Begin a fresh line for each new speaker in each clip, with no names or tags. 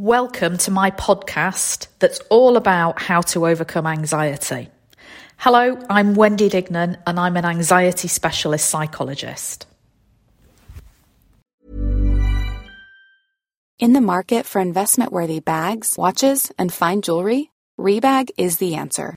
Welcome to my podcast that's all about how to overcome anxiety. Hello, I'm Wendy Dignan and I'm an anxiety specialist psychologist.
In the market for investment worthy bags, watches, and fine jewelry, Rebag is the answer.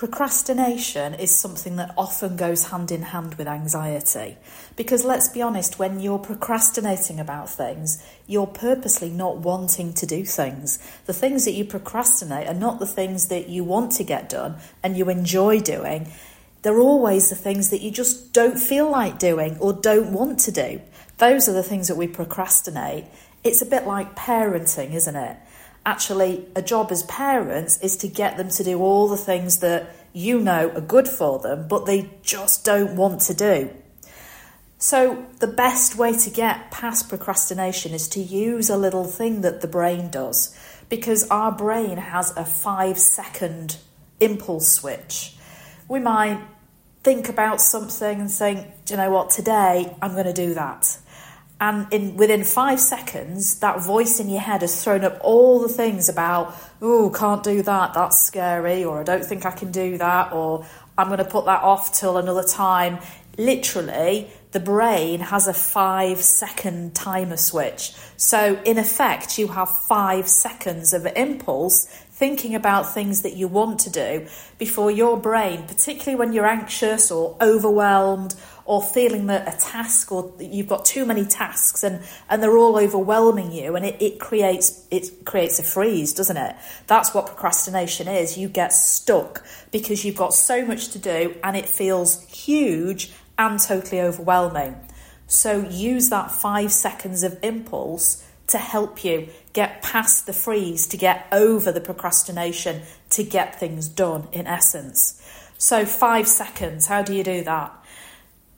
Procrastination is something that often goes hand in hand with anxiety. Because let's be honest, when you're procrastinating about things, you're purposely not wanting to do things. The things that you procrastinate are not the things that you want to get done and you enjoy doing. They're always the things that you just don't feel like doing or don't want to do. Those are the things that we procrastinate. It's a bit like parenting, isn't it? Actually, a job as parents is to get them to do all the things that you know are good for them, but they just don't want to do. So, the best way to get past procrastination is to use a little thing that the brain does because our brain has a five second impulse switch. We might think about something and think, do you know what, today I'm going to do that and in within five seconds, that voice in your head has thrown up all the things about, oh, can't do that, that's scary, or I don't think I can do that, or I'm going to put that off till another time. Literally, the brain has a five second timer switch. So, in effect, you have five seconds of impulse thinking about things that you want to do before your brain, particularly when you're anxious or overwhelmed or feeling that a task or you've got too many tasks and, and they're all overwhelming you and it, it creates it creates a freeze, doesn't it? That's what procrastination is. You get stuck because you've got so much to do and it feels huge and totally overwhelming. So use that five seconds of impulse to help you get past the freeze, to get over the procrastination, to get things done in essence. So, five seconds, how do you do that?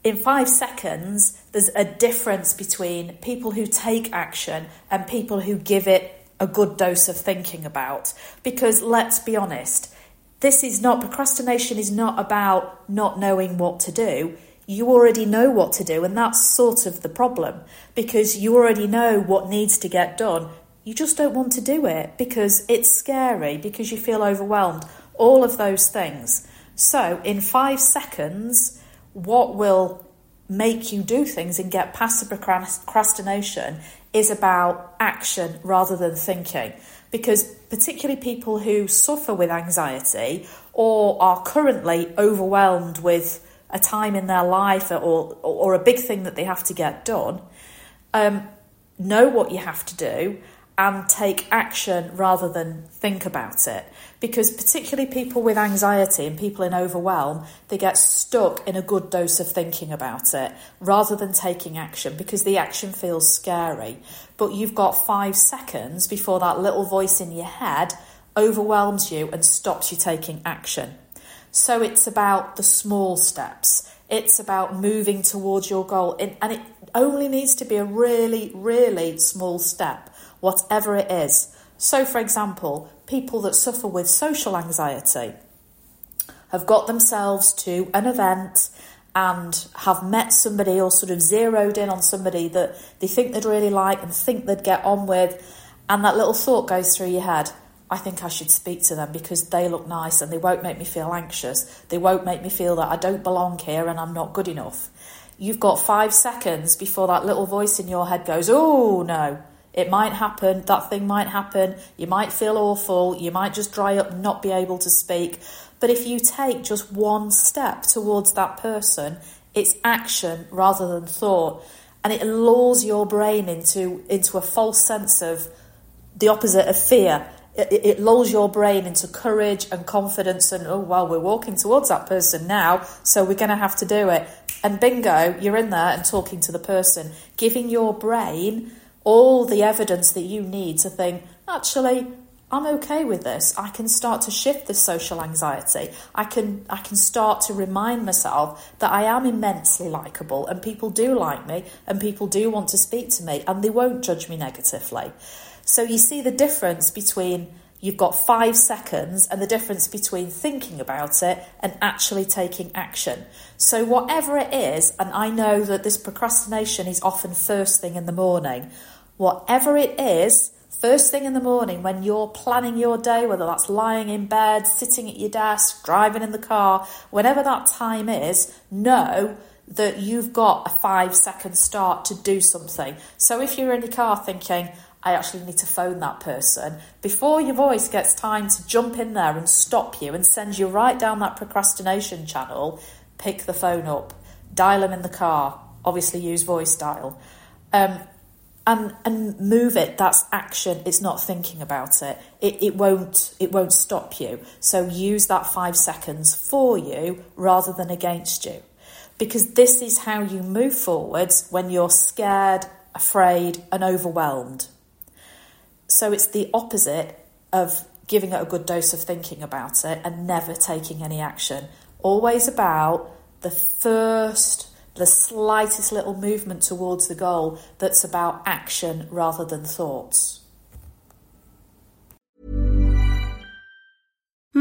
In five seconds, there's a difference between people who take action and people who give it a good dose of thinking about. Because let's be honest, this is not, procrastination is not about not knowing what to do. You already know what to do, and that's sort of the problem because you already know what needs to get done. You just don't want to do it because it's scary, because you feel overwhelmed, all of those things. So, in five seconds, what will make you do things and get past the procrastination is about action rather than thinking. Because particularly people who suffer with anxiety or are currently overwhelmed with a time in their life or, or a big thing that they have to get done, um, know what you have to do and take action rather than think about it. Because, particularly people with anxiety and people in overwhelm, they get stuck in a good dose of thinking about it rather than taking action because the action feels scary. But you've got five seconds before that little voice in your head overwhelms you and stops you taking action. So, it's about the small steps. It's about moving towards your goal, and it only needs to be a really, really small step whatever it is. So, for example, people that suffer with social anxiety have got themselves to an event and have met somebody or sort of zeroed in on somebody that they think they'd really like and think they'd get on with, and that little thought goes through your head. I think I should speak to them because they look nice and they won't make me feel anxious. They won't make me feel that I don't belong here and I'm not good enough. You've got five seconds before that little voice in your head goes, Oh, no, it might happen. That thing might happen. You might feel awful. You might just dry up not be able to speak. But if you take just one step towards that person, it's action rather than thought. And it lures your brain into, into a false sense of the opposite of fear. It, it lulls your brain into courage and confidence, and oh, well, we're walking towards that person now, so we're going to have to do it. And bingo, you're in there and talking to the person, giving your brain all the evidence that you need to think, actually, I'm okay with this. I can start to shift this social anxiety. I can I can start to remind myself that I am immensely likable and people do like me and people do want to speak to me and they won't judge me negatively. So you see the difference between you've got 5 seconds and the difference between thinking about it and actually taking action. So whatever it is and I know that this procrastination is often first thing in the morning. Whatever it is, First thing in the morning, when you're planning your day, whether that's lying in bed, sitting at your desk, driving in the car, whenever that time is, know that you've got a five second start to do something. So if you're in your car thinking, I actually need to phone that person, before your voice gets time to jump in there and stop you and send you right down that procrastination channel, pick the phone up, dial them in the car, obviously use voice dial. Um, and and move it. That's action. It's not thinking about it. it it won't it won't stop you. So use that 5 seconds for you rather than against you. Because this is how you move forwards when you're scared afraid and overwhelmed so it's the opposite of giving it a good dose of thinking about it and never taking any action always about the first the slightest little movement towards the goal that's about action rather than thoughts.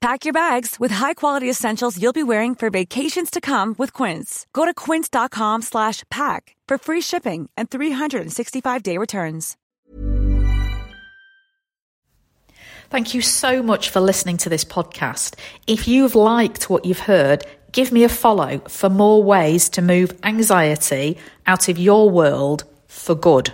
Pack your bags with high-quality essentials you'll be wearing for vacations to come with Quince. Go to quince.com slash pack for free shipping and 365-day returns.
Thank you so much for listening to this podcast. If you've liked what you've heard, give me a follow for more ways to move anxiety out of your world for good.